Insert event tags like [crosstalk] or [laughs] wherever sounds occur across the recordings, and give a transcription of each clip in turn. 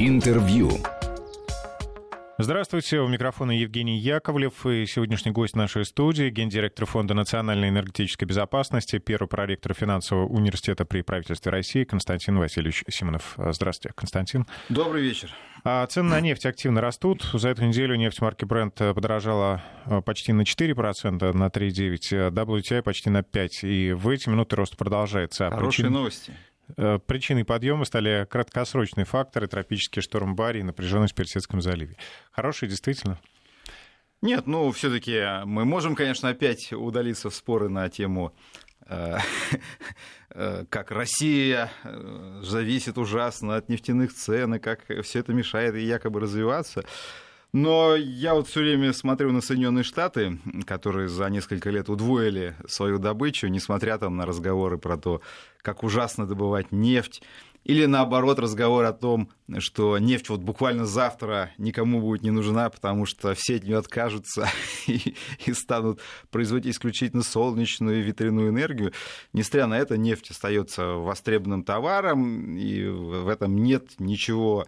Интервью. Здравствуйте, у микрофона Евгений Яковлев и сегодняшний гость нашей студии, гендиректор Фонда национальной энергетической безопасности, первый проректор финансового университета при правительстве России Константин Васильевич Симонов. Здравствуйте, Константин. Добрый вечер. А цены на нефть активно растут. За эту неделю нефть марки Brent подорожала э, почти на 4%, на 3,9%, WTI почти на 5%. И в эти минуты рост продолжается. Хорошие Причин... новости. Э, причиной подъема стали краткосрочные факторы, тропический шторм Барри и напряженность в Персидском заливе. Хорошие, действительно? Нет, ну, все-таки мы можем, конечно, опять удалиться в споры на тему э, [laughs] э, как Россия зависит ужасно от нефтяных цен, и как все это мешает ей якобы развиваться. Но я вот все время смотрю на Соединенные Штаты, которые за несколько лет удвоили свою добычу, несмотря там на разговоры про то, как ужасно добывать нефть. Или наоборот разговор о том, что нефть вот буквально завтра никому будет не нужна, потому что все от нее откажутся [laughs] и, и станут производить исключительно солнечную и ветряную энергию. Несмотря на это, нефть остается востребованным товаром, и в этом нет ничего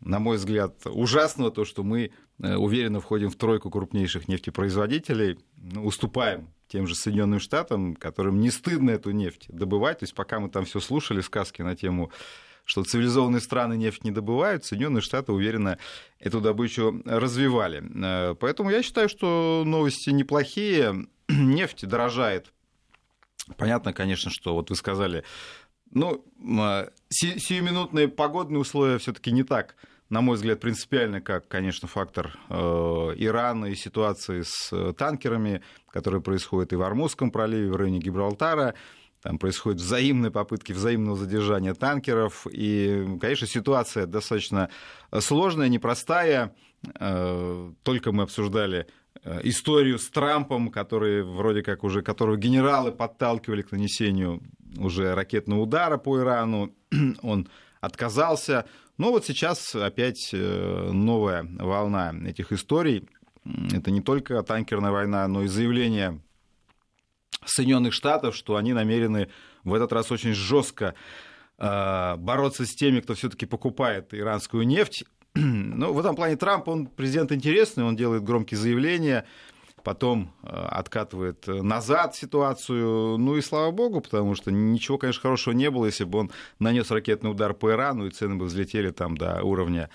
на мой взгляд, ужасного, то, что мы э, уверенно входим в тройку крупнейших нефтепроизводителей, ну, уступаем тем же Соединенным Штатам, которым не стыдно эту нефть добывать. То есть пока мы там все слушали сказки на тему что цивилизованные страны нефть не добывают, Соединенные Штаты уверенно эту добычу развивали. Э, поэтому я считаю, что новости неплохие. [clears throat] Нефть дорожает. Понятно, конечно, что вот вы сказали, ну, а, сиюминутные погодные условия все-таки не так, на мой взгляд, принципиально, как, конечно, фактор э, Ирана и ситуации с э, танкерами, которые происходят и в Армузском проливе, в районе Гибралтара. Там происходят взаимные попытки взаимного задержания танкеров. И, конечно, ситуация достаточно сложная, непростая. Э, только мы обсуждали историю с Трампом, который вроде как уже, которого генералы подталкивали к нанесению уже ракетного удара по Ирану, [clears throat] он отказался. Но вот сейчас опять э, новая волна этих историй. Это не только танкерная война, но и заявление Соединенных Штатов, что они намерены в этот раз очень жестко э, бороться с теми, кто все-таки покупает иранскую нефть. [clears throat] Ну, в этом плане Трамп, он президент интересный, он делает громкие заявления, потом э, откатывает назад ситуацию. Ну и слава богу, потому что ничего, конечно, хорошего не было, если бы он нанес ракетный удар по Ирану, и цены бы взлетели там до уровня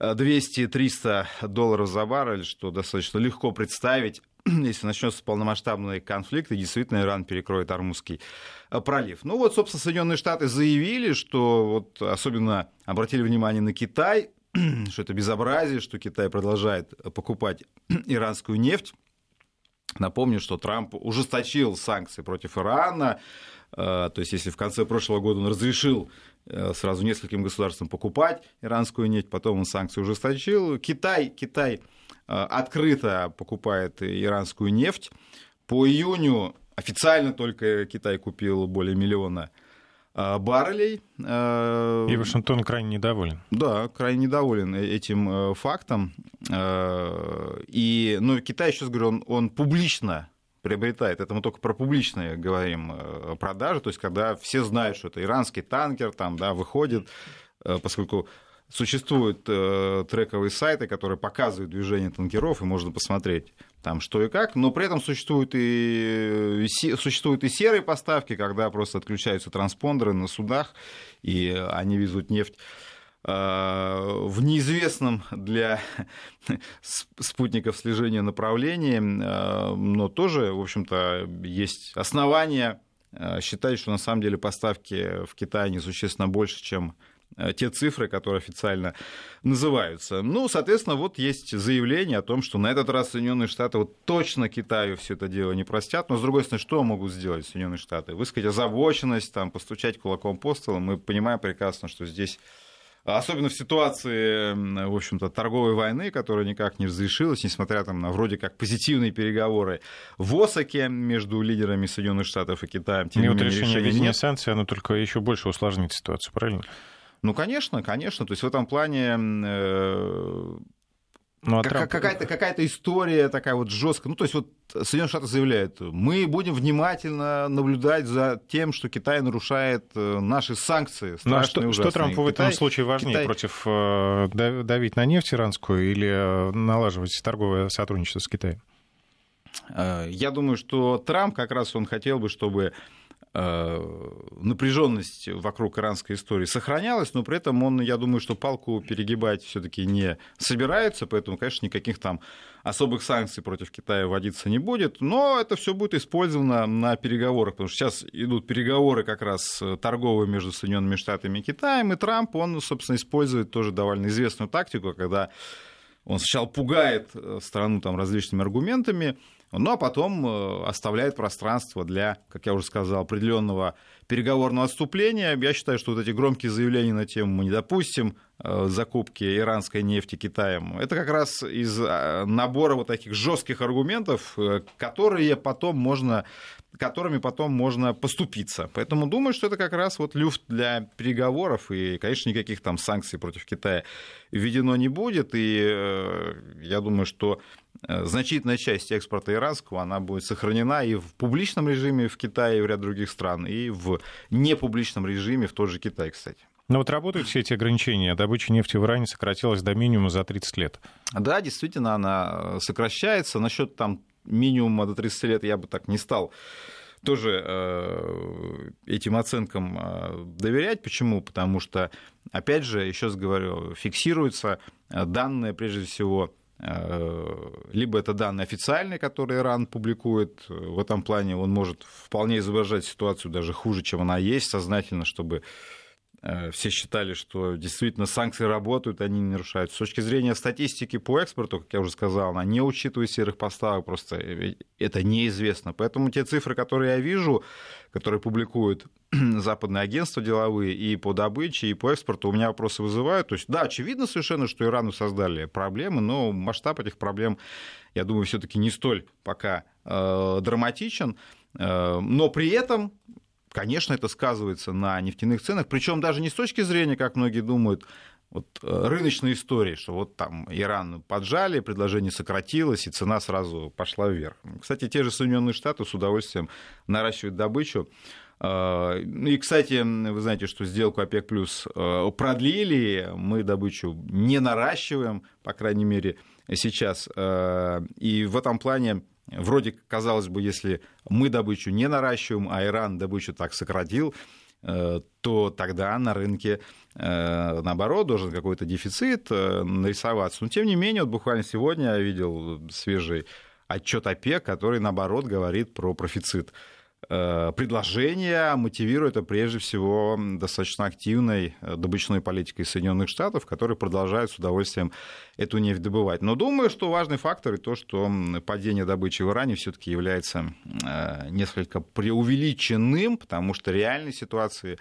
200-300 э, долларов за баррель, что достаточно легко представить, [clears throat] если начнется полномасштабный конфликт, и действительно Иран перекроет Армузский э, пролив. Ну вот, собственно, Соединенные Штаты заявили, что вот особенно обратили внимание на Китай, [clears throat] что это безобразие, что Китай продолжает покупать [clears throat] иранскую нефть. Напомню, что Трамп ужесточил санкции против Ирана. Э, то есть, если в конце прошлого года он разрешил э, сразу нескольким государствам покупать иранскую нефть, потом он санкции ужесточил. Китай, Китай э, открыто покупает иранскую нефть. По июню официально только Китай купил более миллиона баррелей. Э, и Вашингтон крайне недоволен. Да, крайне недоволен этим э, фактом. И, ну, Китай, сейчас говорю, он, он публично приобретает, это мы только про публичные говорим продажи, то есть когда все знают, что это иранский танкер, там, да, выходит, поскольку существуют трековые сайты, которые показывают движение танкеров, и можно посмотреть там что и как, но при этом существуют и, существуют и серые поставки, когда просто отключаются транспондеры на судах, и они везут нефть э, в неизвестном для [laughs] спутников слежения направлении, э, но тоже, в общем-то, есть основания э, считать, что на самом деле поставки в Китае несущественно больше, чем Э, те цифры, которые официально называются. Ну, соответственно, вот есть заявление о том, что на этот раз Соединенные Штаты вот точно Китаю все это дело не простят. Но, с другой стороны, что могут сделать Соединенные Штаты? Высказать озабоченность, там, постучать кулаком по столу. Мы понимаем прекрасно, что здесь Особенно в ситуации, в общем-то, торговой войны, которая никак не разрешилась, несмотря там, на вроде как позитивные переговоры в Осаке между лидерами Соединенных Штатов и Китаем. Тем и вот решение введения санкций, оно только еще больше усложнит ситуацию, правильно? Ну, конечно, конечно. То есть в этом плане э, ну, а Трамп... какая-то, какая-то история такая вот жесткая. Ну, то есть вот Соединенные Штаты заявляют, мы будем внимательно наблюдать за тем, что Китай нарушает э, наши санкции. Ну, а что, что Трампу в этом случае важнее? Китай... Против э, давить на нефть иранскую или э, налаживать торговое сотрудничество с Китаем? Я думаю, что Трамп как раз он хотел бы, чтобы напряженность вокруг иранской истории сохранялась, но при этом он, я думаю, что палку перегибать все-таки не собирается, поэтому, конечно, никаких там особых санкций против Китая вводиться не будет, но это все будет использовано на переговорах, потому что сейчас идут переговоры как раз торговые между Соединенными Штатами и Китаем, и Трамп, он, собственно, использует тоже довольно известную тактику, когда он сначала пугает э, страну там различными аргументами, а потом э, оставляет пространство для, как я уже сказал, определенного переговорного отступления. Я считаю, что вот эти громкие заявления на тему «мы не допустим закупки иранской нефти Китаем», это как раз из э, набора вот таких жестких аргументов, которые потом можно которыми потом можно поступиться. Поэтому думаю, что это как раз вот люфт для переговоров, и, конечно, никаких там санкций против Китая введено не будет, и я думаю, что Э, значительная часть экспорта иранского, она будет сохранена и в публичном режиме в Китае и в ряд других стран, и в непубличном режиме в тот же Китай, кстати. Но вот работают все эти ограничения. Добыча нефти в Иране сократилась до минимума за 30 лет. Да, действительно, она э, сокращается. Насчет там минимума до 30 лет я бы так не стал тоже э, этим оценкам э, доверять. Почему? Потому что, опять же, еще раз говорю, фиксируются данные, прежде всего, либо это данные официальные, которые Иран публикует. В этом плане он может вполне изображать ситуацию даже хуже, чем она есть, сознательно, чтобы все считали, что действительно санкции работают, они не нарушают. С точки зрения статистики по экспорту, как я уже сказал, она не учитывает серых поставок, просто это неизвестно. Поэтому те цифры, которые я вижу, которые публикуют [clears throat] западные агентства деловые и по добыче, и по экспорту, у меня вопросы вызывают. То есть, да, очевидно совершенно, что Ирану создали проблемы, но масштаб этих проблем, я думаю, все-таки не столь пока э, драматичен. Э, но при этом конечно, это сказывается на нефтяных ценах, причем даже не с точки зрения, как многие думают, вот, э, рыночной истории, что вот там Иран поджали, предложение сократилось, и цена сразу пошла вверх. Кстати, те же Соединенные Штаты с удовольствием наращивают добычу. Э, и, кстати, вы знаете, что сделку ОПЕК плюс э, продлили, мы добычу не наращиваем, по крайней мере, сейчас. И в этом плане Вроде, казалось бы, если мы добычу не наращиваем, а Иран добычу так сократил, э, то тогда на рынке, э, наоборот, должен какой-то дефицит э, нарисоваться. Но, тем не менее, вот буквально сегодня я видел свежий отчет ОПЕК, который, наоборот, говорит про профицит. Э, предложение мотивирует это прежде всего достаточно активной э, добычной политикой Соединенных Штатов, которые продолжают с удовольствием эту нефть добывать. Но думаю, что важный фактор и то, что падение добычи в Иране все-таки является э, несколько преувеличенным, потому что реальной ситуации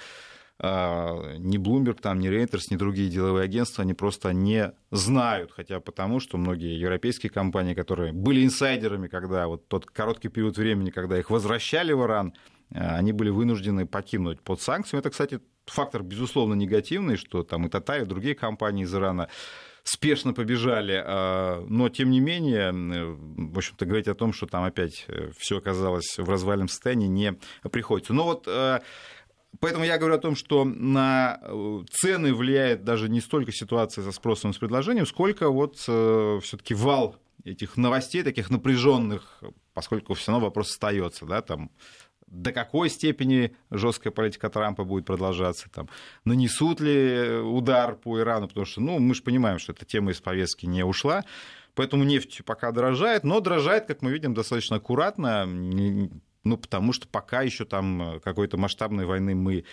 ни Bloomberg, там, ни Reuters, ни другие деловые агентства, они просто не знают, хотя потому, что многие европейские компании, которые были инсайдерами, когда вот тот короткий период времени, когда их возвращали в Иран, а, они были вынуждены покинуть под санкциями. Это, кстати, фактор, безусловно, негативный, что там и Татар, и другие компании из Ирана спешно побежали, а, но тем не менее, в общем-то, говорить о том, что там опять э, все оказалось в развальном состоянии, не приходится. Но вот Поэтому я говорю о том, что на э, цены влияет даже не столько ситуация со спросом и с предложением, сколько вот э, все-таки вал этих новостей, таких напряженных, поскольку все равно вопрос остается, да, там, до какой степени жесткая политика Трампа будет продолжаться, там, нанесут ли удар по Ирану, потому что, ну, мы же понимаем, что эта тема из повестки не ушла, поэтому нефть пока дорожает, но дорожает, как мы видим, достаточно аккуратно, ну, потому что пока еще там э, какой-то масштабной войны мы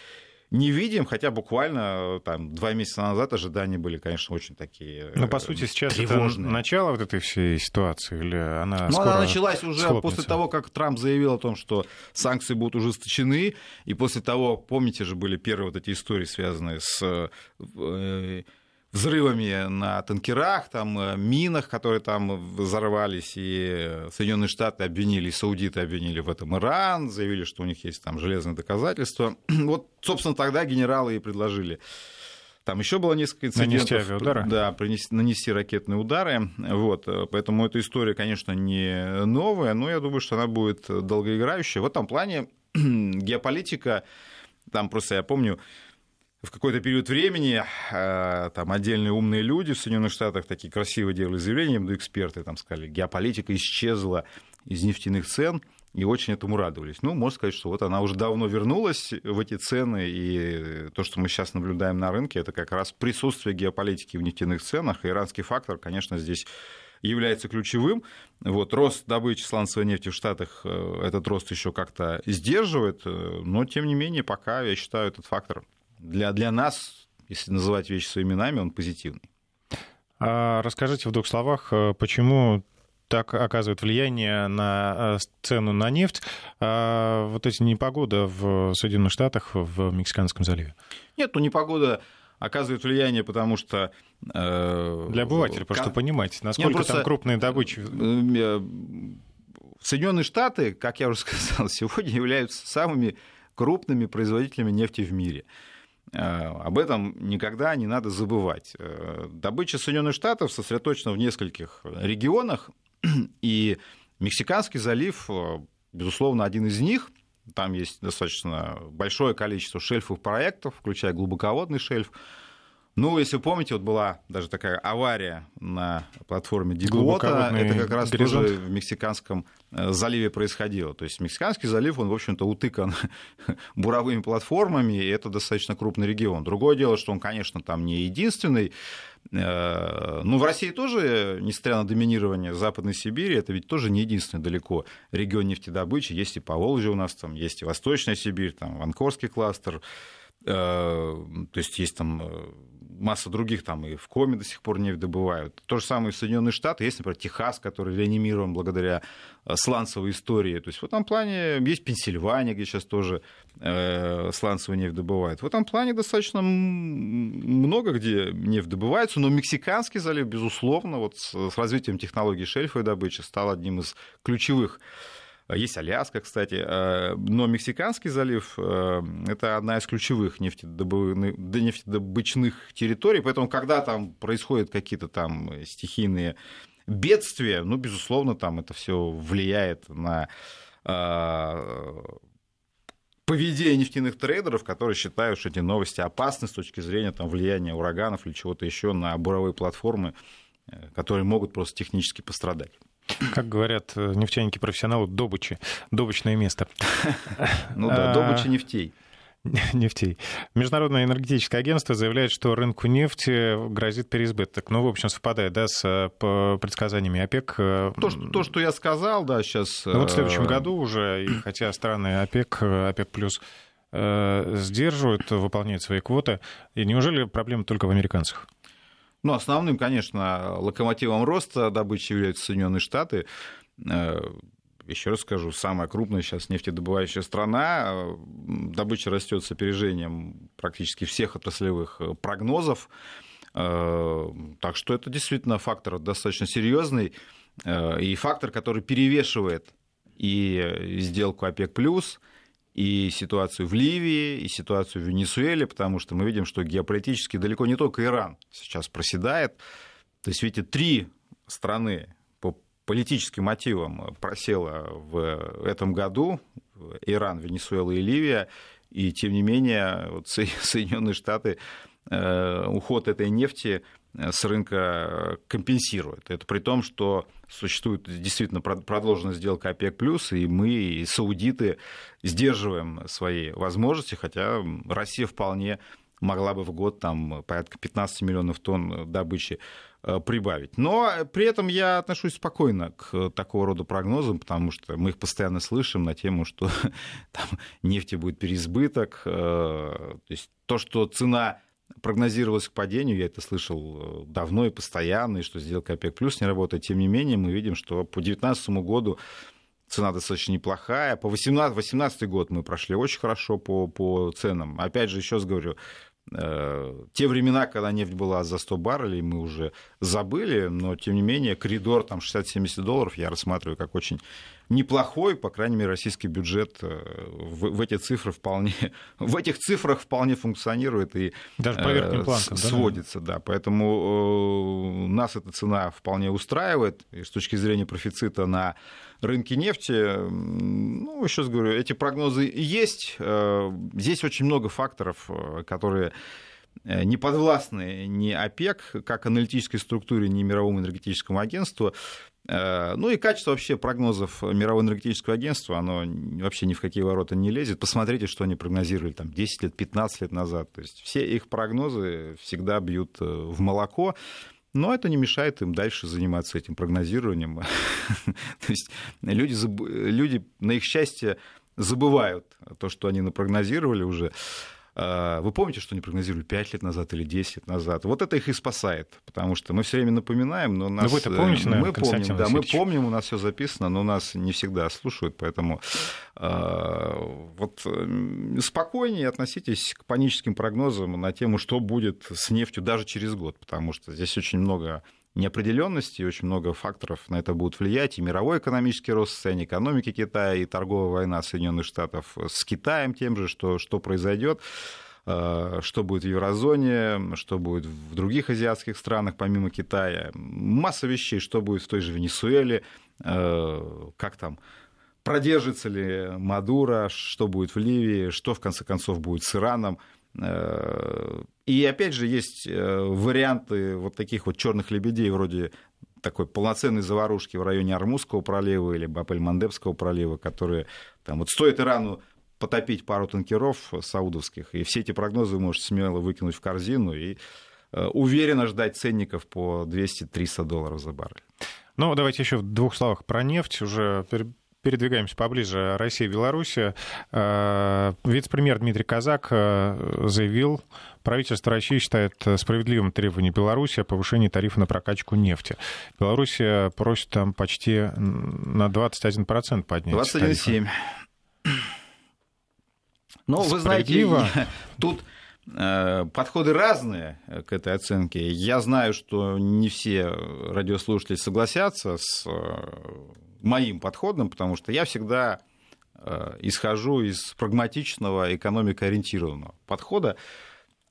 не видим, хотя буквально э, там два месяца назад ожидания были, конечно, очень такие. Но по сути сейчас тревожные. это начало вот этой всей ситуации или она? Ну, она началась уже схлопнется? после того, как Трамп заявил о том, что санкции будут ужесточены, и после того, помните же, были первые вот эти истории, связанные с э, взрывами на танкерах, там, э, минах, которые там взорвались, и Соединенные Штаты обвинили, и саудиты обвинили в этом Иран, заявили, что у них есть там железные доказательства. [clears throat] Вот, собственно, тогда генералы и предложили Там еще было несколько инцидентов. Нанести авиаудары? Да, принести, нанести ракетные удары. Вот, поэтому эта история, конечно, не новая, но я думаю, что она будет долгоиграющая. В этом плане [clears throat] геополитика, там просто я помню, в какой-то период времени э, там отдельные умные люди в Соединенных Штатах такие красивые делали заявления, да эксперты там сказали, геополитика исчезла из нефтяных цен, и очень этому радовались. Ну, можно сказать, что вот она уже давно вернулась в эти цены, и то, что мы сейчас наблюдаем на рынке, это как раз присутствие геополитики в нефтяных ценах. Иранский фактор, конечно, здесь является ключевым. Вот, рост добычи сланцевой нефти в Штатах э, этот рост еще как-то сдерживает, э, но тем не менее пока, я считаю, этот фактор для, для нас, если называть вещи своими именами, он позитивный. А расскажите в двух словах, э, почему так оказывает влияние на э, цену на нефть а вот эти непогода в Соединенных Штатах, в Мексиканском заливе? Нет, ну непогода оказывает влияние, потому что... Э, Для обывателя, просто кон... понимать, насколько Нет, просто... там крупные добычи. Соединенные Штаты, как я уже [laughs] сказал, сегодня являются самыми крупными производителями нефти в мире. Э, об этом никогда не надо забывать. Э, добыча Соединенных Штатов сосредоточена в нескольких регионах, [clears throat] и Мексиканский залив, э, безусловно, один из них. Там есть достаточно большое количество шельфовых проектов, включая глубоководный шельф. Ну, если помните, вот была даже такая авария на платформе Дигуота. Это как раз горизонт. тоже в Мексиканском заливе происходило. То есть Мексиканский залив, он, в общем-то, утыкан [laughs] буровыми платформами, и это достаточно крупный регион. Другое дело, что он, конечно, там не единственный. Э, ну, в России тоже, несмотря на доминирование Западной Сибири, это ведь тоже не единственный далеко регион нефтедобычи. Есть и Поволжье у нас, там есть и Восточная Сибирь, там Ванкорский кластер. Э, то есть есть там масса других там и в Коме до сих пор нефть добывают. То же самое в Соединенные Штаты. Есть, например, Техас, который реанимирован благодаря э, сланцевой истории. То есть в этом плане есть Пенсильвания, где сейчас тоже э, сланцевую нефть добывают. В этом плане достаточно много где нефть добывается, но Мексиканский залив, безусловно, вот с, с развитием технологий шельфовой добычи стал одним из ключевых есть Аляска, кстати, э, но Мексиканский залив э, – это одна из ключевых нефтедобычных территорий, поэтому когда там происходят какие-то там стихийные бедствия, ну, безусловно, там это все влияет на э, поведение нефтяных трейдеров, которые считают, что эти новости опасны с точки зрения там, влияния ураганов или чего-то еще на буровые платформы, которые могут просто технически пострадать. Как говорят э, нефтяники-профессионалы, добычи, добычное место. [laughs] Ну да, добыча нефтей [laughs] нефтей. Международное энергетическое агентство заявляет, что рынку нефти грозит переизбыток. Ну, в общем, совпадает да, с э, предсказаниями ОПЕК. Э, то, что, то, что я сказал, да, сейчас... Ну, вот в следующем году уже, и [clears throat] хотя страны ОПЕК, ОПЕК+, плюс сдерживают, выполняют свои квоты, и неужели проблема только в американцах? Ну, основным, конечно, локомотивом роста добычи являются Соединенные Штаты. Э, еще раз скажу, самая крупная сейчас нефтедобывающая страна. Добыча растет с опережением практически всех отраслевых э, прогнозов. Э, так что это действительно фактор достаточно серьезный и фактор, который перевешивает и сделку ОПЕК+, и ситуацию в Ливии, и ситуацию в Венесуэле, потому что мы видим, что геополитически далеко не только Иран сейчас проседает. То есть, видите, три страны по политическим мотивам просела в этом году, Иран, Венесуэла и Ливия, и тем не менее вот [laughs] Соединенные Штаты э, уход этой нефти с рынка компенсирует. Это при том, что существует действительно продолженная сделка ОПЕК+, и мы, и саудиты, сдерживаем свои возможности, хотя Россия вполне могла бы в год там, порядка 15 миллионов тонн добычи э, прибавить. Но при этом я отношусь спокойно к такого рода прогнозам, потому что мы их постоянно слышим на тему, что [laughs] там нефти будет переизбыток. Э, то есть то, что цена прогнозировалось к падению, я это слышал э, давно и постоянно, и что сделка ОПЕК плюс не работает. Тем не менее, мы видим, что по 2019 году цена достаточно неплохая. По 2018 год мы прошли очень хорошо по, по ценам. Опять же, еще раз говорю, э, те времена, когда нефть была за 100 баррелей, мы уже забыли, но тем не менее коридор там 60-70 долларов я рассматриваю как очень неплохой, по крайней мере, российский бюджет э, в, в эти цифры вполне, [laughs] в этих цифрах вполне функционирует и Даже по верхним планкам, сводится, да, да. Поэтому э, нас эта цена вполне устраивает и с точки зрения профицита на рынке нефти. Ну, еще раз говорю, эти прогнозы есть. Здесь очень много факторов, которые Э, не подвластны ни ОПЕК, как аналитической структуре, ни Мировому энергетическому агентству. Э, ну и качество вообще прогнозов Мирового энергетического агентства, оно вообще ни в какие ворота не лезет. Посмотрите, что они прогнозировали там 10 лет, 15 лет назад. То есть все их прогнозы всегда бьют э, в молоко. Но это не мешает им дальше заниматься этим прогнозированием. [laughs] То есть люди, люди, на их счастье, забывают то, что они напрогнозировали уже. А, вы помните, что они прогнозировали 5 лет назад или 10 лет назад? Вот это их и спасает, потому что мы все время напоминаем, но нас... Но вы-то помните, наверное, мы помним, да, мы помним, у нас все записано, но нас не всегда слушают, поэтому э, вот спокойнее относитесь к паническим прогнозам на тему, что будет с нефтью даже через год, потому что здесь очень много неопределенности, очень много факторов на это будут влиять. И мировой экономический рост, состояние экономики Китая, и торговая война Соединенных Штатов с Китаем тем же, что, что произойдет э, что будет в еврозоне, что будет в других азиатских странах помимо Китая. Масса вещей, что будет в той же Венесуэле, э, как там продержится ли Мадуро, что будет в Ливии, что в конце концов будет с Ираном. Э, и опять же есть э, варианты вот таких вот черных лебедей вроде такой полноценной заварушки в районе Армузского пролива или Бабель-Мандебского пролива, которые там вот стоит Ирану потопить пару танкеров саудовских, и все эти прогнозы вы можете смело выкинуть в корзину и э, уверенно ждать ценников по 200-300 долларов за баррель. Ну, давайте еще в двух словах про нефть. Уже передвигаемся поближе. Россия, Белоруссия. Э, вице-премьер Дмитрий Казак э, заявил, правительство России считает справедливым требование Беларуси о повышении тарифа на прокачку нефти. Белоруссия просит там почти на 21% поднять 21,7%. Ну, вы знаете, [laughs] тут э, подходы разные к этой оценке. Я знаю, что не все радиослушатели согласятся с моим подходом, потому что я всегда э, исхожу из прагматичного, экономикоориентированного подхода,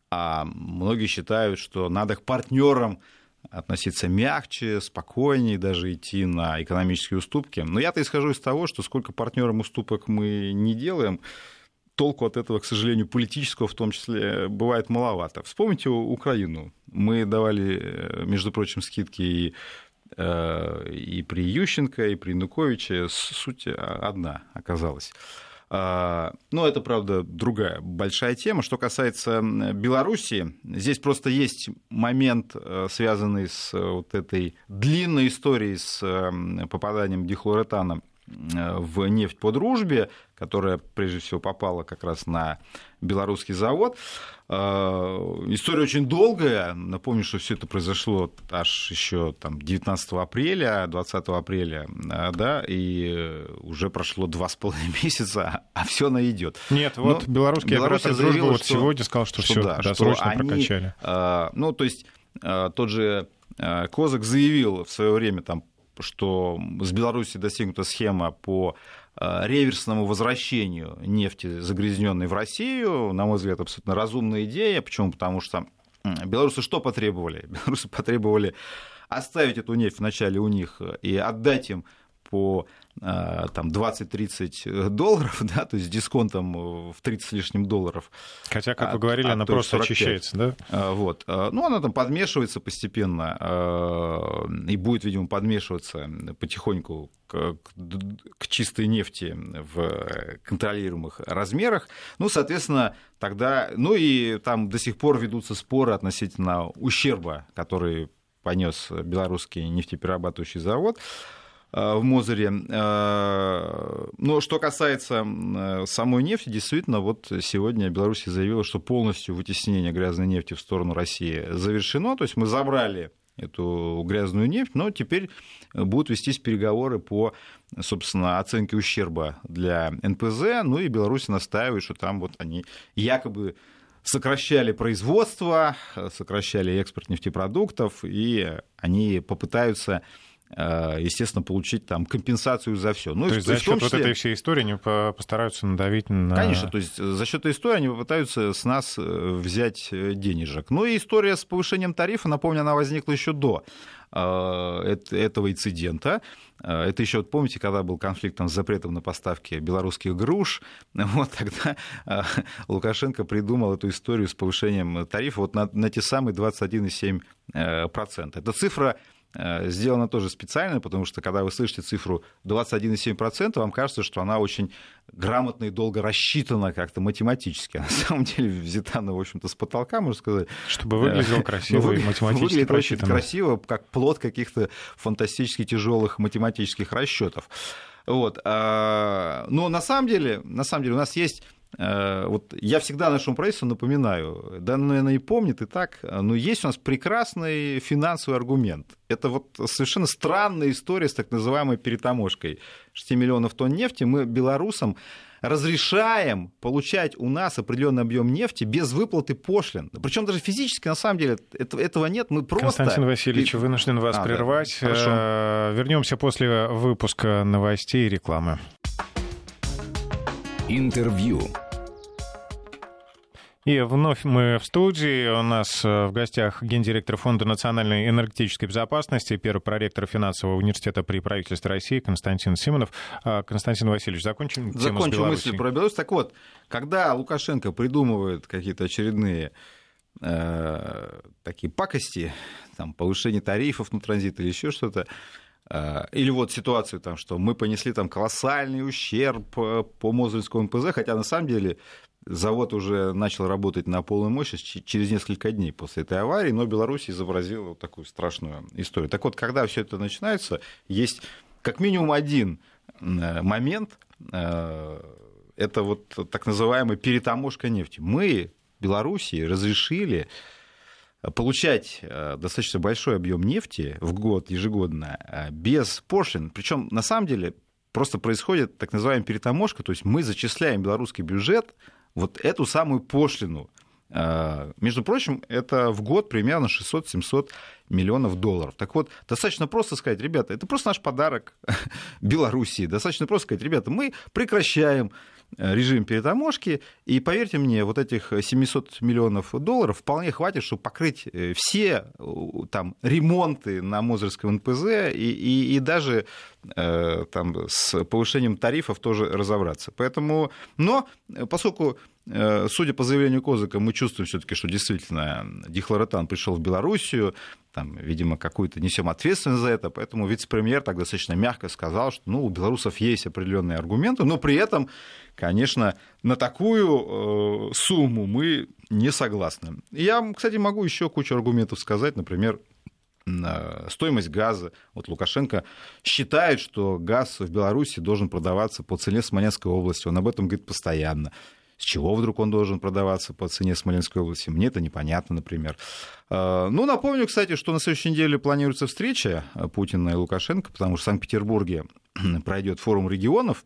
а многие считают, что надо к партнерам относиться мягче, спокойнее, даже идти на экономические уступки. Но я-то исхожу из того, что сколько партнерам уступок мы не делаем, толку от этого, к сожалению, политического в том числе, бывает маловато. Вспомните Украину. Мы давали, э, между прочим, скидки и и при Ющенко, и при Януковиче суть одна оказалась. А, но это, правда, другая большая тема. Что касается Беларуси, здесь просто есть момент, э, связанный с вот этой длинной историей с попаданием дихлоретана в нефть по дружбе, которая прежде всего попала как раз на белорусский завод. А, история очень долгая. Напомню, что все это произошло аж еще там, 19 апреля, 20 апреля, а, да, и уже прошло два с половиной [laughs] месяца, а все она идет. Нет, вот Но белорусский оператор дружбы вот что, сегодня сказал, что, что все да, досрочно что они, прокачали. Ну, то есть тот же Козак заявил в свое время там что с Беларуси достигнута схема по э, реверсному возвращению нефти, загрязненной в Россию. На мой взгляд, абсолютно разумная идея. Почему? Потому что белорусы что потребовали? [laughs] Белорусы потребовали оставить эту нефть вначале у них и отдать им по э, там 20-30 долларов, [laughs] да, то есть с дисконтом в 30 с лишним долларов. Хотя, как вы говорили, от, она просто 45. очищается, да? Э, вот. Э, ну, она там подмешивается постепенно и будет, видимо, подмешиваться потихоньку к, к чистой нефти в контролируемых размерах. Ну, соответственно, тогда... Ну, и там до сих пор ведутся споры относительно ущерба, который понес белорусский нефтеперерабатывающий завод. Э, в Мозере. Э, но что касается э, самой нефти, действительно, вот сегодня Беларусь заявила, что полностью вытеснение грязной нефти в сторону России завершено. То есть мы забрали эту грязную нефть, но теперь будут вестись переговоры по, собственно, оценке ущерба для НПЗ. Ну и Беларусь настаивает, что там вот они якобы сокращали производство, сокращали экспорт нефтепродуктов, и они попытаются естественно, получить там компенсацию за все. Ну, то есть за счет числе... вот этой всей истории они постараются надавить на... Конечно, то есть за счет этой истории они попытаются с нас взять денежек. Ну и история с повышением тарифа, напомню, она возникла еще до этого инцидента. Это еще, помните, когда был конфликт там, с запретом на поставки белорусских груш, [laughs] вот тогда Лукашенко придумал эту историю с повышением тарифа вот на, на те самые 21,7%. Эта цифра Э, сделано тоже специально, потому что когда вы слышите цифру 21,7%, вам кажется, что она очень грамотно и долго рассчитана как-то математически. А [laughs] на самом деле взята она, в общем-то, с потолка, можно сказать. Чтобы выглядело э, красиво и математически Выглядит очень красиво, как плод каких-то фантастически тяжелых математических расчетов. Вот. А, но на самом деле, на самом деле у нас есть Э, вот я всегда нашему правительству напоминаю, да, наверное, и помнит и так, но есть у нас прекрасный финансовый аргумент. Это вот совершенно странная история с так называемой перетаможкой. 6 миллионов тонн нефти мы белорусам разрешаем получать у нас определенный объем нефти без выплаты пошлин. Причем даже физически, на самом деле, этого нет. Мы просто... Константин Васильевич, вынужден вас а, прервать. Да. Э, Вернемся после выпуска новостей и рекламы. Интервью. И вновь мы в студии. У нас э, в гостях гендиректор Фонда национальной энергетической безопасности, первый проректор финансового университета при правительстве России Константин Симонов. А, Константин Васильевич, закончим Закончим мысль про Беларусь. Так вот, когда Лукашенко придумывает какие-то очередные э, такие пакости, там, повышение тарифов на транзит или еще что-то, э, или вот ситуацию, там, что мы понесли там колоссальный ущерб э, по Мозырскому МПЗ, хотя на самом деле Завод уже начал работать на полную мощность через несколько дней после этой аварии, но Беларусь изобразила вот такую страшную историю. Так вот, когда все это начинается, есть как минимум один э, момент, э, это вот так называемая перетаможка нефти. Мы, Белоруссии, разрешили получать э, достаточно большой объем нефти в год ежегодно без пошлин. Причем на самом деле просто происходит так называемая перетаможка, то есть мы зачисляем белорусский бюджет вот эту самую пошлину. А, между прочим, это в год примерно 600-700 миллионов долларов. Так вот, достаточно просто сказать, ребята, это просто наш подарок [laughs] Белоруссии. Достаточно просто сказать, ребята, мы прекращаем режим перетаможки. И поверьте мне, вот этих 700 миллионов долларов вполне хватит, чтобы покрыть э, все там, ремонты на Мозырском НПЗ и, и, и даже э, там, с повышением тарифов тоже разобраться. Поэтому, но поскольку Судя по заявлению Козыка, мы чувствуем все-таки, что действительно дихлоротан пришел в Белоруссию, там, видимо, какую-то несем ответственность за это, поэтому вице-премьер так достаточно мягко сказал, что ну, у белорусов есть определенные аргументы, но при этом, конечно, на такую э, сумму мы не согласны. Я, кстати, могу еще кучу аргументов сказать, например, стоимость газа. Вот Лукашенко считает, что газ в Беларуси должен продаваться по цене Смоленской области. Он об этом говорит постоянно. С чего вдруг он должен продаваться по цене Смоленской области? Мне это непонятно, например. А, ну, напомню, кстати, что на следующей неделе планируется встреча Путина и Лукашенко, потому что в Санкт-Петербурге [clears throat] пройдет форум регионов.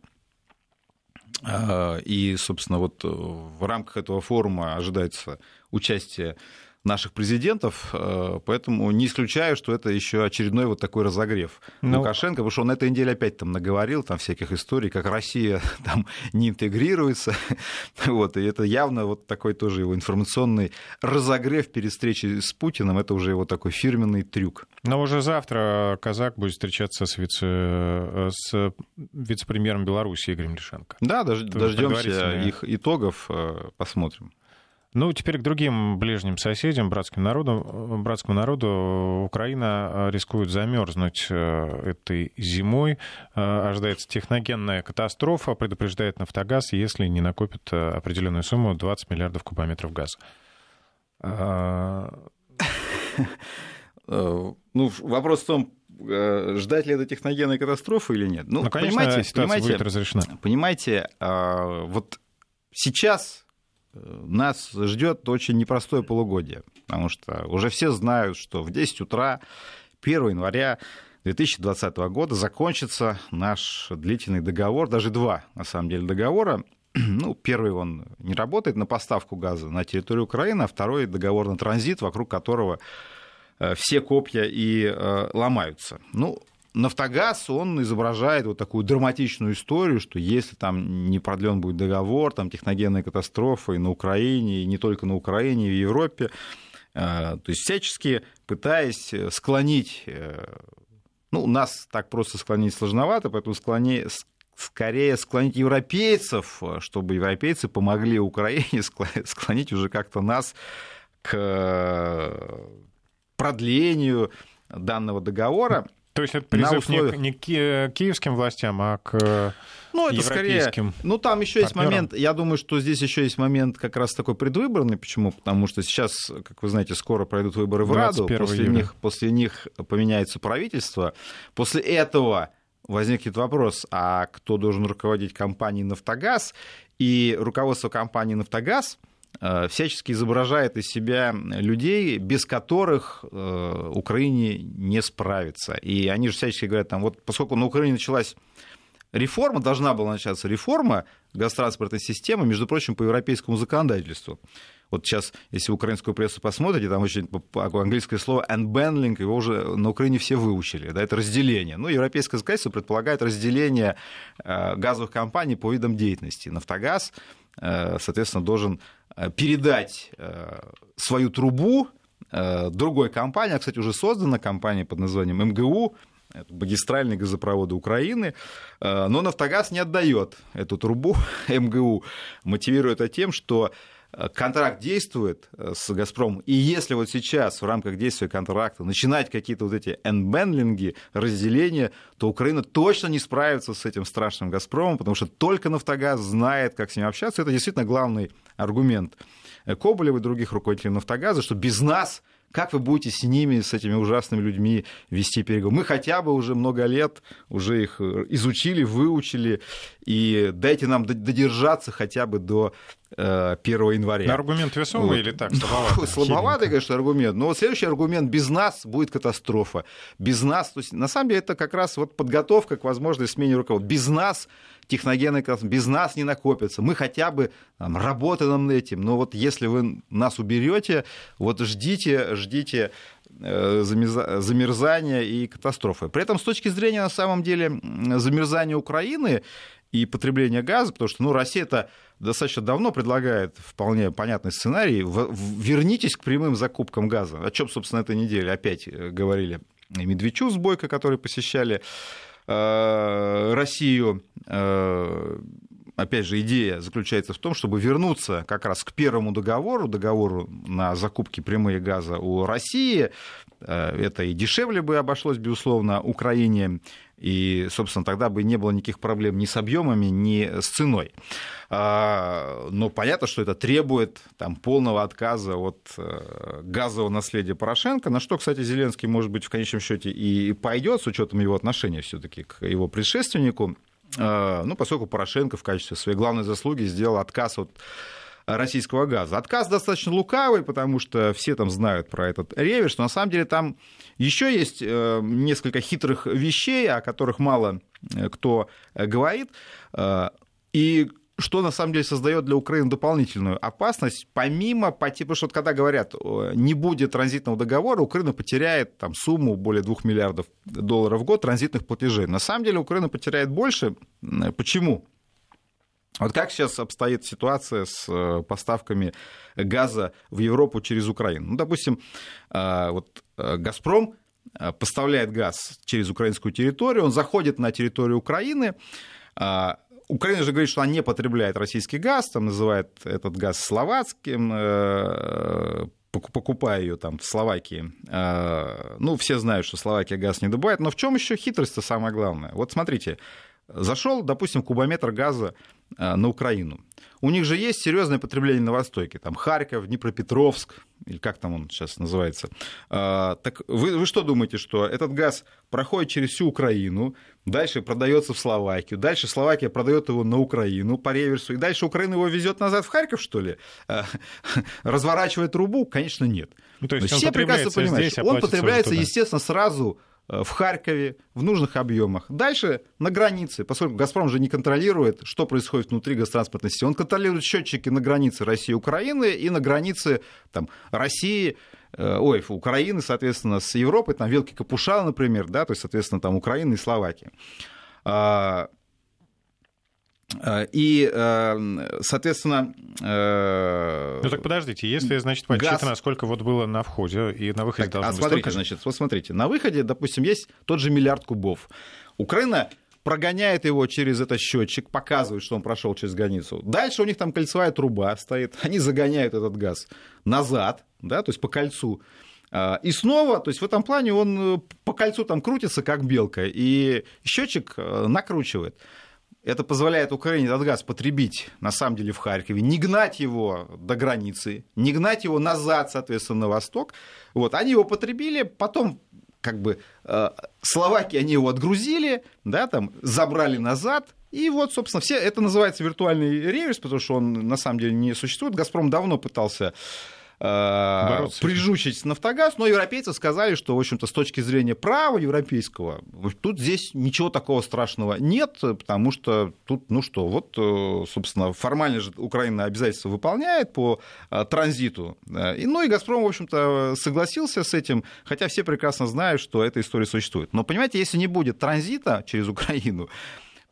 А, и, собственно, вот в рамках этого форума ожидается участие наших президентов, э, поэтому не исключаю, что это еще очередной вот такой разогрев ну... Лукашенко, потому что он на этой неделе опять там наговорил там всяких историй, как Россия [laughs] там не интегрируется, [laughs] вот, и это явно вот такой тоже его информационный разогрев перед встречей с Путиным, это уже его такой фирменный трюк. Но уже завтра Казак будет встречаться с, вице, э, с вице-премьером Беларуси Игорем Лишенко. Да, дождемся их итогов, э, посмотрим. Ну, теперь к другим ближним соседям, братским народу, братскому народу. Украина рискует замерзнуть э, этой зимой. Э, ожидается техногенная катастрофа, предупреждает Нафтогаз, если не накопит э, определенную сумму 20 миллиардов кубометров газа. Ну, вопрос в том, ждать ли это техногенной катастрофы или нет. Ну, ну конечно, понимаете, ситуация понимаете, будет разрешена. Понимаете, вот сейчас нас ждет очень непростое полугодие, потому что уже все знают, что в 10 утра 1 января 2020 года закончится наш длительный договор, даже два, на самом деле, договора. [clears throat] Ну, первый он не работает на поставку газа на территорию Украины, а второй договор на транзит, вокруг которого э, все копья и э, ломаются. Ну, Нафтогаз, он изображает вот такую драматичную историю, что если там не продлен будет договор, там техногенная катастрофа и на Украине, и не только на Украине, и в Европе, то есть всячески пытаясь склонить, ну, нас так просто склонить сложновато, поэтому склони, скорее склонить европейцев, чтобы европейцы помогли Украине [laughs] склонить уже как-то нас к продлению данного договора. То есть это призыв условиях... не, к киевским властям, а к ну, это скорее. Ну, там еще есть момент. Я думаю, что здесь еще есть момент как раз такой предвыборный. Почему? Потому что сейчас, как вы знаете, скоро пройдут выборы в Раду. После них, после них поменяется правительство. После этого возникнет вопрос, а кто должен руководить компанией «Нафтогаз»? И руководство компании «Нафтогаз» э, всячески изображает из себя людей, без которых э, Украине не справиться. И они же всячески говорят, там, вот поскольку на Украине началась реформа, должна была начаться реформа газотранспортной системы, между прочим, по европейскому законодательству. Вот сейчас, если украинскую прессу посмотрите, там очень английское слово unbundling, его уже на Украине все выучили, да, это разделение. Ну, европейское законодательство предполагает разделение э, газовых компаний по видам деятельности. Нафтогаз, э, соответственно, должен э, передать свою трубу другой компании, а, кстати, уже создана компания под названием МГУ, магистральные газопроводы Украины, но Нафтогаз не отдает эту трубу [laughs] МГУ, мотивируя это тем, что контракт действует э, с «Газпромом», и если вот сейчас в рамках действия контракта начинать какие-то вот эти энбенлинги, разделения, то Украина точно не справится с этим страшным «Газпромом», потому что только «Нафтогаз» знает, как с ним общаться. Это действительно главный аргумент Коболева и других руководителей «Нафтогаза», что без нас – как вы будете с ними, с этими ужасными людьми вести переговоры? Мы хотя бы уже много лет уже их изучили, выучили, и дайте нам додержаться хотя бы до 1 э, января. Аргумент весомый вот. или так? Слабоватый, [laughs] слабоватый, конечно, аргумент. Но вот следующий аргумент без нас будет катастрофа. Без нас, то есть на самом деле это как раз вот подготовка к возможной смене руководства. Без нас техногенный космос, без нас не накопится. Мы хотя бы там, работаем над этим, но вот если вы нас уберете, вот ждите, ждите э, замерзания и катастрофы. При этом с точки зрения, на самом деле, замерзания Украины и потребления газа, потому что ну, Россия это достаточно давно предлагает вполне понятный сценарий. Вернитесь к прямым закупкам газа. О чем, собственно, этой неделе опять э, говорили и Медведчук с Бойко, которые посещали Россию э, опять же, идея заключается в том, чтобы вернуться как раз к первому договору, договору на закупки прямые газа у России. Э, это и дешевле бы обошлось, безусловно, Украине, и, собственно, тогда бы не было никаких проблем ни с объемами, ни с ценой. А, но понятно, что это требует там, полного отказа от э, газового наследия Порошенко, на что, кстати, Зеленский, может быть, в конечном счете и пойдет с учетом его отношения все-таки к его предшественнику. А, ну, поскольку Порошенко в качестве своей главной заслуги сделал отказ от российского газа. Отказ достаточно лукавый, потому что все там знают про этот реверс, но на самом деле там еще есть э, несколько хитрых вещей, о которых мало э, кто говорит. И что на самом деле создает для Украины дополнительную опасность, помимо, потому что когда говорят, не будет транзитного договора, Украина потеряет там, сумму более 2 миллиардов долларов в год транзитных платежей. На самом деле Украина потеряет больше. Почему? Вот как сейчас обстоит ситуация с э, поставками газа в Европу через Украину? Ну, допустим, э, вот э, «Газпром» поставляет газ через украинскую территорию, он заходит на территорию Украины, Украина же говорит, что она не потребляет российский газ, там называет этот газ словацким, покупая ее там в Словакии. Ну, все знают, что Словакия газ не добывает, но в чем еще хитрость-то самое главное? Вот смотрите, зашел, допустим, кубометр газа на Украину. У них же есть серьезное потребление на Востоке, там Харьков, Днепропетровск, или как там он сейчас называется. Так вы, вы что думаете, что этот газ проходит через всю Украину, дальше продается в Словакию, дальше Словакия продает его на Украину по реверсу, и дальше Украина его везет назад в Харьков, что ли? Э, [laughs] разворачивает трубу? Конечно, нет. Ну, то есть все прекрасно понимают, здесь, он потребляется, естественно, сразу в Харькове в нужных объемах. Дальше на границе, поскольку «Газпром» же не контролирует, что происходит внутри газотранспортной сети, он контролирует счетчики на границе России и Украины и на границе там, России, э, ой, Украины, соответственно, с Европой, там Велки Капушала, например, да, то есть, соответственно, там Украина и Словакия. А, Э, и, э, соответственно... Э, ну так подождите, если, значит, подсчитано, газ... сколько вот было на входе и на выходе так, должно а быть смотрите, столько... значит, вот смотрите, на выходе, допустим, есть тот же миллиард кубов. Украина прогоняет его через этот счетчик, показывает, что он прошел через границу. Дальше у них там кольцевая труба стоит, [laughs] они загоняют этот газ назад, да, то есть по кольцу. И снова, то есть в этом плане он по кольцу там крутится, как белка, и счетчик накручивает. Это позволяет Украине этот газ потребить, на самом деле, в Харькове, не гнать его до границы, не гнать его назад, соответственно, на восток. Вот, они его потребили, потом как бы э, Словакии они его отгрузили, да, там, забрали назад, и вот, собственно, все, это называется виртуальный реверс, потому что он на самом деле не существует. «Газпром» давно пытался Бороться. прижучить Нафтогаз, но европейцы сказали, что, в общем-то, с точки зрения права европейского, тут здесь ничего такого страшного нет, потому что тут, ну что, вот, э, собственно, формально же Украина обязательства выполняет по э, транзиту. И, ну и «Газпром», в общем-то, согласился с этим, хотя все прекрасно знают, что эта история существует. Но, понимаете, если не будет транзита через Украину,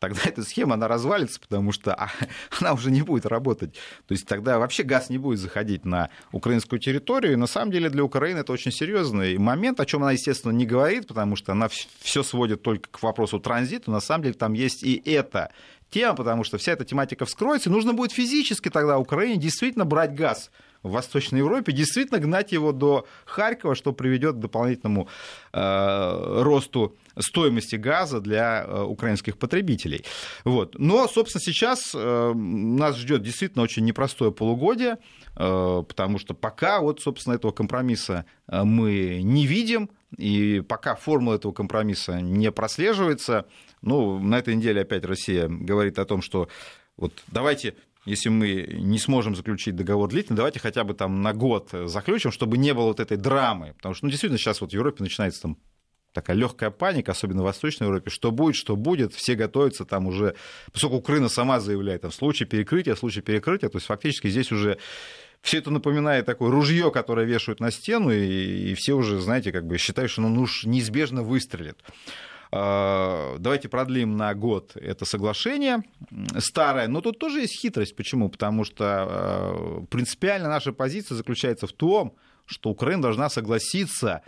тогда [laughs] эта схема, она развалится, потому что а, [laughs] она уже не будет работать. То есть тогда вообще газ не будет заходить на украинскую территорию. И на самом деле для Украины это очень серьезный момент, о чем она, естественно, не говорит, потому что она все сводит только к вопросу транзита. На самом деле там есть и это тема, потому что вся эта тематика вскроется, и нужно будет физически тогда Украине действительно брать газ в Восточной Европе, действительно гнать его до Харькова, что приведет к дополнительному э, росту стоимости газа для э, украинских потребителей. Вот. Но, собственно, сейчас э, нас ждет действительно очень непростое полугодие, э, потому что пока вот, собственно, этого компромисса мы не видим, и пока формула этого компромисса не прослеживается, ну, на этой неделе опять Россия говорит о том, что вот давайте если мы не сможем заключить договор длительный, давайте хотя бы там на год заключим, чтобы не было вот этой драмы. Потому что, ну, действительно, сейчас вот в Европе начинается там такая легкая паника, особенно в Восточной Европе, что будет, что будет, все готовятся там уже, поскольку Украина сама заявляет, там, случае перекрытия, случае перекрытия, то есть фактически здесь уже все это напоминает такое ружье, которое вешают на стену, и, и все уже, знаете, как бы считают, что ну, уж неизбежно выстрелит. А, давайте продлим на год это соглашение старое, но тут тоже есть хитрость. Почему? Потому что а, принципиально наша позиция заключается в том, что Украина должна согласиться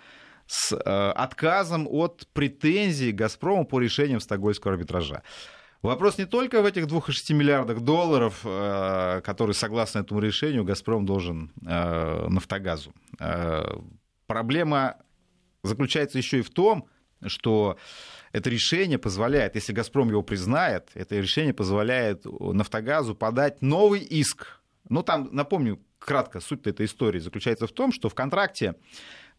с э, отказом от претензий «Газпрома» по решениям Стокгольмского арбитража. Вопрос не только в этих 2,6 миллиардах долларов, которые, согласно этому решению, «Газпром» должен «Нафтогазу». Проблема заключается еще и в том, что это решение позволяет, если «Газпром» его признает, это решение позволяет «Нафтогазу» подать новый иск. Ну, там, напомню, кратко, суть этой истории заключается в том, что в контракте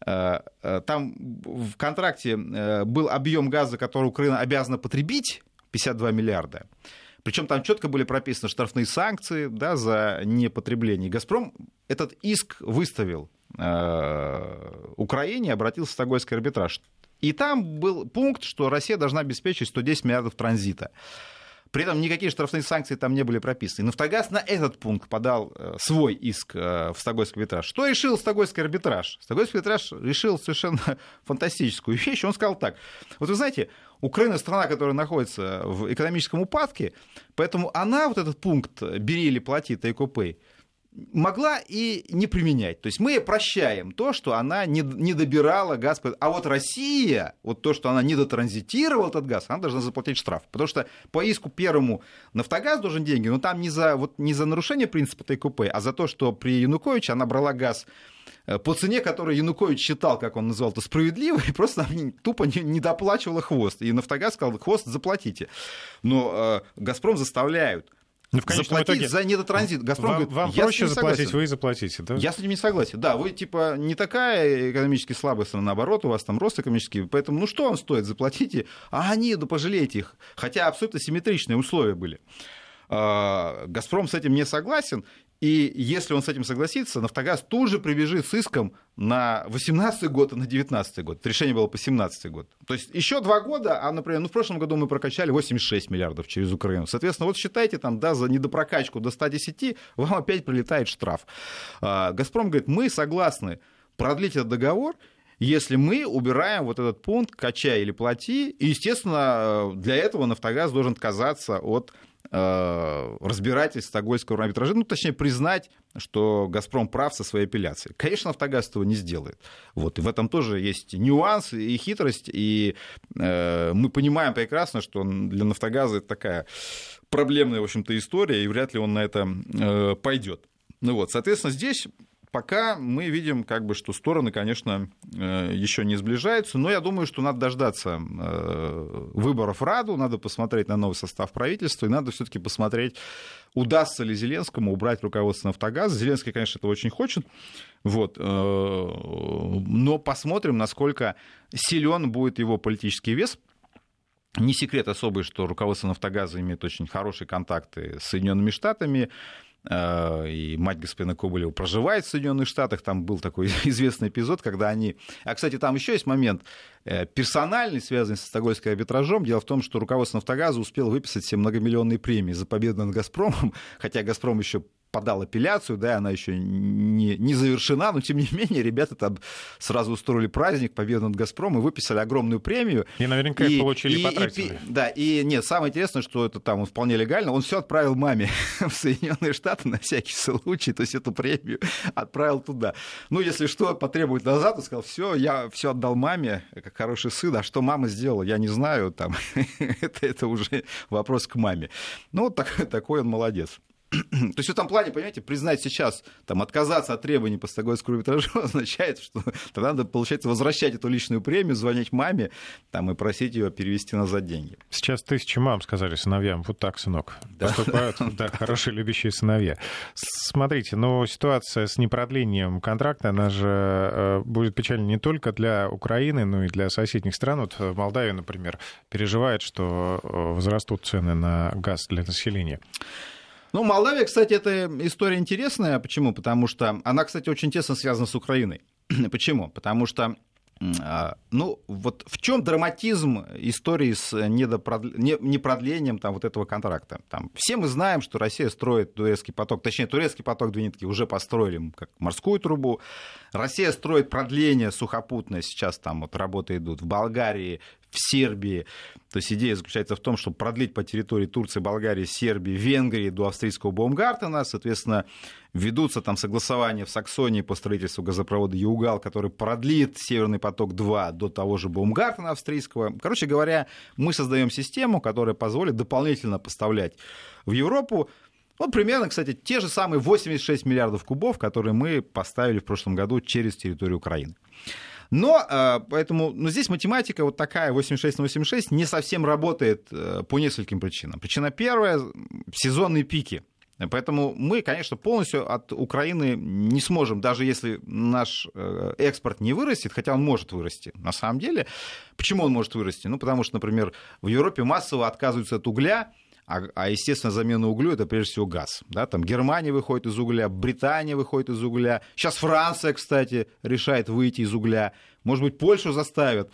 Э, э, там в контракте э, был объем газа, который Украина обязана потребить, 52 миллиарда. Причем там четко были прописаны штрафные санкции да, за непотребление. Газпром этот иск выставил Украине, обратился в Стокгольмский арбитраж. И там был пункт, что Россия должна обеспечить 110 миллиардов транзита. При этом никакие штрафные санкции там не были прописаны. Нафтогаз на этот пункт подал э, свой иск э, в Стокгольмский арбитраж. Что решил Стокгольмский арбитраж? Стокгольмский арбитраж решил совершенно [laughs] фантастическую вещь. Он сказал так. Вот вы знаете, Украина страна, которая находится в экономическом упадке, поэтому она вот этот пункт «бери или плати, take or pay» могла и не применять. То есть мы прощаем то, что она не, не добирала газ. А вот Россия, вот то, что она не дотранзитировала этот газ, она должна заплатить штраф. Потому что по иску первому Нафтогаз должен деньги, но там не за, вот, не за нарушение принципа ТКП, а за то, что при Януковиче она брала газ э, по цене, которую Янукович считал, как он называл это, справедливой, и просто тупо не, не доплачивала хвост. И Нафтогаз сказал, хвост заплатите. Но э, Газпром заставляют ну, в заплатить итоге за недотранзит. Газпром вам, говорит, вам проще заплатить, вы заплатите, да? Я с этим не согласен. Да, вы типа не такая экономически слабая страна, наоборот, у вас там рост экономический, поэтому ну что вам стоит, заплатите, а они, да пожалейте их. Хотя абсолютно симметричные условия были. А, Газпром с этим не согласен. И если он с этим согласится, «Нафтогаз» тут же прибежит с иском на 18 год и на 19 год. Решение было по 17 год. То есть еще два года, а, например, ну, в прошлом году мы прокачали 86 миллиардов через Украину. Соответственно, вот считайте, там, да, за недопрокачку до 110 вам опять прилетает штраф. А, «Газпром» говорит, мы согласны продлить этот договор, если мы убираем вот этот пункт «качай или плати», и, естественно, для этого «Нафтогаз» должен отказаться от Э, разбирательств Стокгольмского арбитража, ну, точнее, признать, что «Газпром» прав со своей апелляцией. Конечно, «Нафтогаз» этого не сделает. Вот, и в этом тоже есть нюанс и хитрость, и э, мы понимаем прекрасно, что для «Нафтогаза» это такая проблемная, в общем-то, история, и вряд ли он на это э, пойдет. Ну вот, соответственно, здесь пока мы видим, как бы, что стороны, конечно, э, еще не сближаются, но я думаю, что надо дождаться э, выборов Раду, надо посмотреть на новый состав правительства, и надо все-таки посмотреть, удастся ли Зеленскому убрать руководство «Нафтогаза». Зеленский, конечно, этого очень хочет, вот, э, но посмотрим, насколько силен будет его политический вес. Не секрет особый, что руководство «Нафтогаза» имеет очень хорошие контакты с Соединенными Штатами, и мать господина Коболева проживает в Соединенных Штатах, там был такой [laughs] известный эпизод, когда они... А, кстати, там еще есть момент э, персональный, связанный со Стокгольмским арбитражом. Дело в том, что руководство «Нафтогаза» успело выписать все многомиллионные премии за победу над «Газпромом», [laughs] хотя «Газпром» еще подал апелляцию, да, она еще не, не завершена, но тем не менее ребята там сразу устроили праздник победы над «Газпромом» и выписали огромную премию. И наверняка и, их получили и, потратили. И, да, и нет, самое интересное, что это там вполне легально, он все отправил маме [laughs] в Соединенные Штаты на всякий случай, то есть эту премию отправил туда. Ну, если что, потребует назад, он сказал, все, я все отдал маме, как хороший сын, а что мама сделала, я не знаю, там, [laughs] это, это уже вопрос к маме. Ну, вот так, [laughs] такой он молодец. [clears throat] То есть в этом плане, понимаете, признать сейчас, там, отказаться от требований по стокгольмскому арбитражу [laughs] означает, что тогда надо, получается, возвращать эту личную премию, звонить маме там, и просить ее перевести назад деньги. Сейчас тысячи мам сказали сыновьям, вот так, сынок, да? поступают, [laughs] да, хорошие любящие сыновья. Смотрите, но ситуация с непродлением контракта, она же э, будет печальна не только для Украины, но и для соседних стран. Вот Молдавия, например, переживает, что э, возрастут цены на газ для населения. Ну, Молдавия, кстати, это история интересная. Почему? Потому что она, кстати, очень тесно связана с Украиной. [clears throat] Почему? Потому что а, ну, вот в чем драматизм истории с непродлением там, вот этого контракта? Там, все мы знаем, что Россия строит турецкий поток, точнее, турецкий поток две нитки уже построили как морскую трубу. Россия строит продление сухопутное, сейчас там вот работы идут в Болгарии, в Сербии. То есть идея заключается в том, чтобы продлить по территории Турции, Болгарии, Сербии, Венгрии до австрийского Баумгартена. Соответственно, ведутся там согласования в Саксонии по строительству газопровода Югал, который продлит Северный поток-2 до того же Баумгартена австрийского. Короче говоря, мы создаем систему, которая позволит дополнительно поставлять в Европу вот примерно, кстати, те же самые 86 миллиардов кубов, которые мы поставили в прошлом году через территорию Украины. Но э, поэтому ну, здесь математика вот такая 86 на 86 не совсем работает э, по нескольким причинам. Причина первая — сезонные пики. Поэтому мы, конечно, полностью от Украины не сможем, даже если наш э, экспорт не вырастет, хотя он может вырасти. На самом деле, почему он может вырасти? Ну, потому что, например, в Европе массово отказываются от угля, а, а естественно, замена углю это прежде всего газ. Да? Там Германия выходит из угля, Британия выходит из угля. Сейчас Франция, кстати, решает выйти из угля. Может быть, Польшу заставят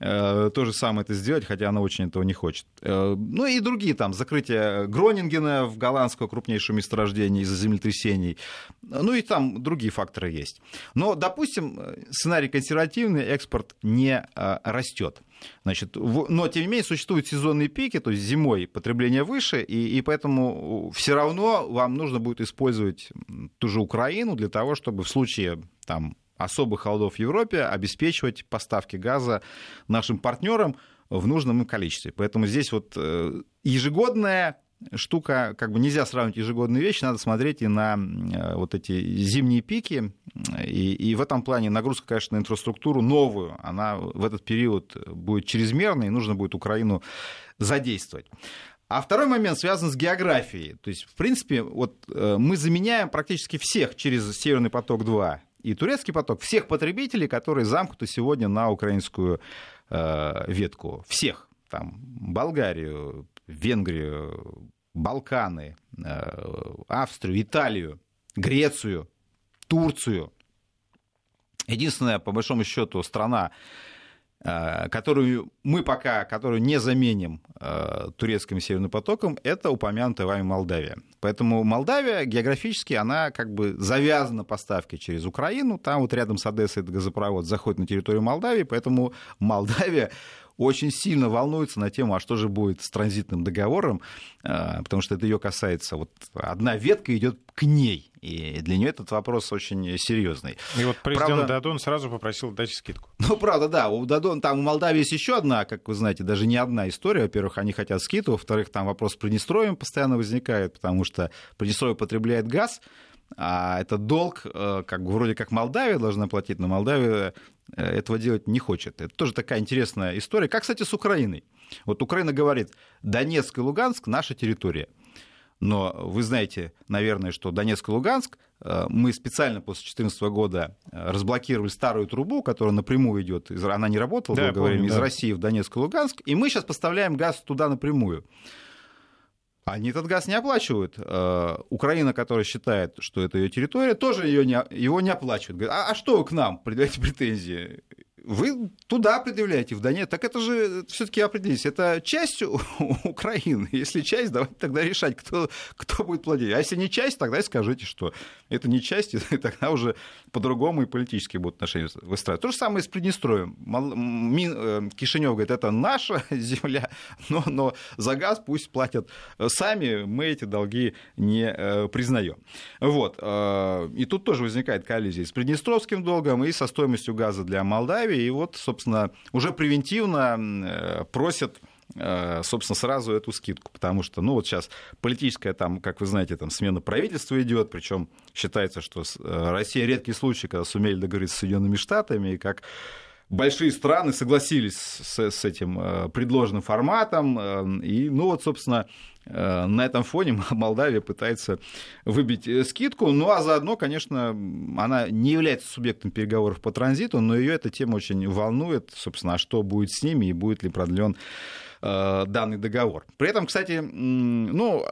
э, то же самое это сделать, хотя она очень этого не хочет. Э, ну и другие там, закрытие Гронингена в голландского крупнейшего месторождения из-за землетрясений. Ну и там другие факторы есть. Но, допустим, сценарий консервативный, экспорт не э, растет. Значит, но, тем не менее, существуют сезонные пики, то есть зимой потребление выше, и, и поэтому все равно вам нужно будет использовать ту же Украину для того, чтобы в случае там, особых холодов в Европе обеспечивать поставки газа нашим партнерам в нужном им количестве. Поэтому здесь вот э, ежегодная штука, как бы нельзя сравнивать ежегодные вещи, надо смотреть и на э, вот эти зимние пики, и, и в этом плане нагрузка, конечно, на инфраструктуру новую, она в этот период будет чрезмерной, и нужно будет Украину задействовать. А второй момент связан с географией. То есть, в принципе, вот э, мы заменяем практически всех через Северный поток-2 и турецкий поток, всех потребителей, которые замкнуты сегодня на украинскую э, ветку. Всех. Там Болгарию, Венгрию, Балканы, э, Австрию, Италию. Грецию, Турцию. Единственная, по большому счету, страна, которую мы пока, которую не заменим э, турецким северным потоком, это упомянутая вами Молдавия. Поэтому Молдавия географически, она как бы завязана поставкой через Украину, там вот рядом с Одессой этот газопровод заходит на территорию Молдавии, поэтому Молдавия очень сильно волнуется на тему, а что же будет с транзитным договором, э, потому что это ее касается. Вот одна ветка идет к ней, и для нее этот вопрос очень серьезный. И вот президент правда, Дадон сразу попросил дать скидку. Ну, правда, да. У Дадон, там у Молдавии есть еще одна, как вы знаете, даже не одна история. Во-первых, они хотят скидку, во-вторых, там вопрос с Приднестровьем постоянно возникает, потому что Приднестровье потребляет газ, а это долг, э, как вроде как Молдавия должна платить, но Молдавия этого делать не хочет. Это тоже такая интересная история. Как, кстати, с Украиной. Вот Украина говорит, Донецк и Луганск – наша территория. Но вы знаете, наверное, что Донецк и Луганск, э, мы специально после 2014 года э, разблокировали старую трубу, которая напрямую идет, она не работала да, долгое время, из да. России в Донецк и Луганск, и мы сейчас поставляем газ туда напрямую. Они этот газ не оплачивают. Э, Украина, которая считает, что это ее территория, тоже ее не, его не оплачивает. Говорит, а, а что вы к нам предъявляете претензии? Вы туда предъявляете, в Донецк. Так это же все-таки определитесь, это часть [laughs] Украины. Если часть, давайте тогда решать, кто, кто будет платить. А если не часть, тогда и скажите, что это не часть, [laughs] и тогда уже по-другому и политические будут отношения выстраивать. То же самое с Приднестровьем. Э, Кишинев говорит, это наша [laughs] земля, но, но за газ пусть платят сами, мы эти долги не э, признаем. Вот. Э, и тут тоже возникает коллизия с Приднестровским долгом и со стоимостью газа для Молдавии и вот, собственно, уже превентивно э, просят э, собственно, сразу эту скидку, потому что, ну, вот сейчас политическая, там, как вы знаете, там смена правительства идет, причем считается, что э, Россия редкий случай, когда сумели договориться с Соединенными Штатами, и как большие страны согласились с, с этим предложенным форматом, и, ну, вот, собственно, Э, на этом фоне [laughs] Молдавия пытается выбить э, скидку. Ну а заодно, конечно, она не является субъектом переговоров по транзиту, но ее эта тема очень волнует, собственно, а что будет с ними и будет ли продлен э, данный договор. При этом, кстати, ну,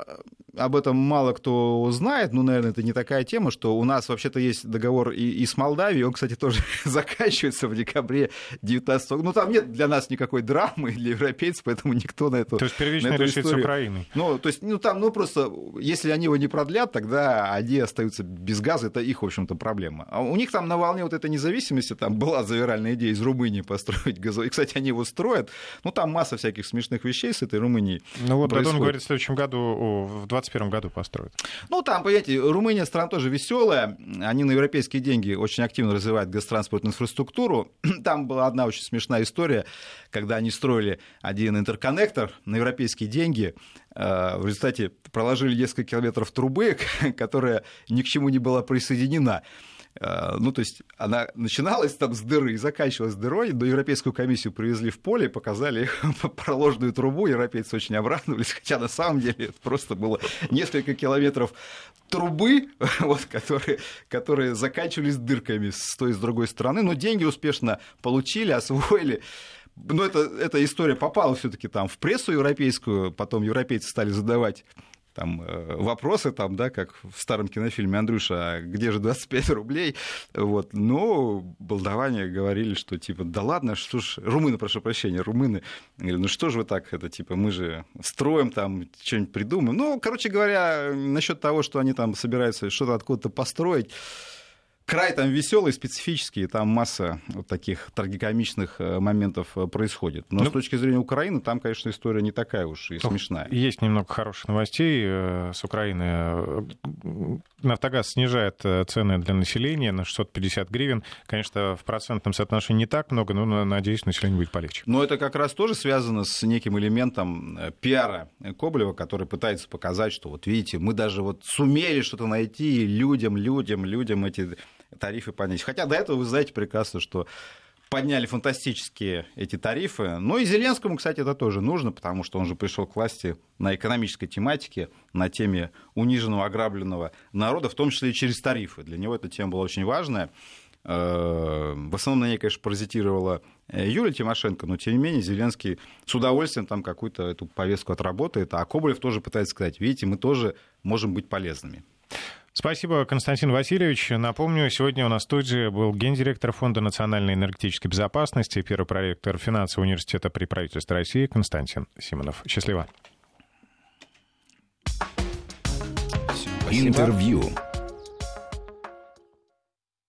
об этом мало кто знает, но, наверное, это не такая тема, что у нас вообще-то есть договор и, и с Молдавией, он, кстати, тоже [laughs] заканчивается в декабре 19 года. Ну, там нет для нас никакой драмы, для европейцев, поэтому никто на эту То есть первично решить историю... с Украиной. Ну, то есть, ну, там, ну, просто, если они его не продлят, тогда они остаются без газа, это их, в общем-то, проблема. А у них там на волне вот этой независимости, там была завиральная идея из Румынии построить газовый. И, кстати, они его строят. Ну, там масса всяких смешных вещей с этой Румынией. Ну, вот Дадон говорит, в следующем году, в 20 2021 году построят. Ну, там, понимаете, Румыния страна тоже веселая. Они на европейские деньги очень активно развивают газотранспортную инфраструктуру. [clears throat] Там была одна очень смешная история, когда они строили один интерконнектор на европейские деньги. Э, в результате проложили несколько километров трубы, [laughs] которая ни к чему не была присоединена. Э, ну, то есть она начиналась там с дыры и заканчивалась дырой, до Европейскую комиссию привезли в поле, показали [laughs] проложенную трубу, европейцы очень обрадовались, хотя на самом деле это просто было несколько километров трубы, [laughs] вот, которые, которые заканчивались дырками с той и с другой стороны, но деньги успешно получили, освоили. Но это, эта история попала все-таки там в прессу европейскую, потом европейцы стали задавать там э, вопросы, там, да, как в старом кинофильме Андрюша, а где же 25 рублей? Вот. Но болдаване говорили, что типа, да ладно, что ж, румыны, прошу прощения, румыны, говорили, ну что же вы так, это типа, мы же строим там, что-нибудь придумаем. Ну, короче говоря, насчет того, что они там собираются что-то откуда-то построить, край там веселый, специфический, там масса вот таких трагикомичных э, моментов э, происходит. Но ну, с точки зрения Украины, там, конечно, история не такая уж и смешная. Есть немного хороших новостей э, с Украины. Нафтогаз снижает цены для населения на 650 гривен. Конечно, в процентном соотношении не так много, но, надеюсь, население будет полегче. Но это как раз тоже связано с неким элементом пиара Коблева, который пытается показать, что вот видите, мы даже вот сумели что-то найти людям, людям, людям эти тарифы понизить. Хотя до этого вы знаете прекрасно, что подняли фантастические эти тарифы. Ну и Зеленскому, кстати, это тоже нужно, потому что он же пришел к власти на экономической тематике, на теме униженного, ограбленного народа, в том числе и через тарифы. Для него эта тема была очень важная. Э, в основном на ней, конечно, паразитировала э, Юлия Тимошенко, но тем не менее Зеленский с удовольствием там какую-то эту повестку отработает, а Коболев тоже пытается сказать, видите, мы тоже можем быть полезными. Спасибо, Константин Васильевич. Напомню, сегодня у нас в студии был гендиректор Фонда национальной энергетической безопасности, первый проректор финансового университета при правительстве России Константин Симонов. Счастливо. Интервью.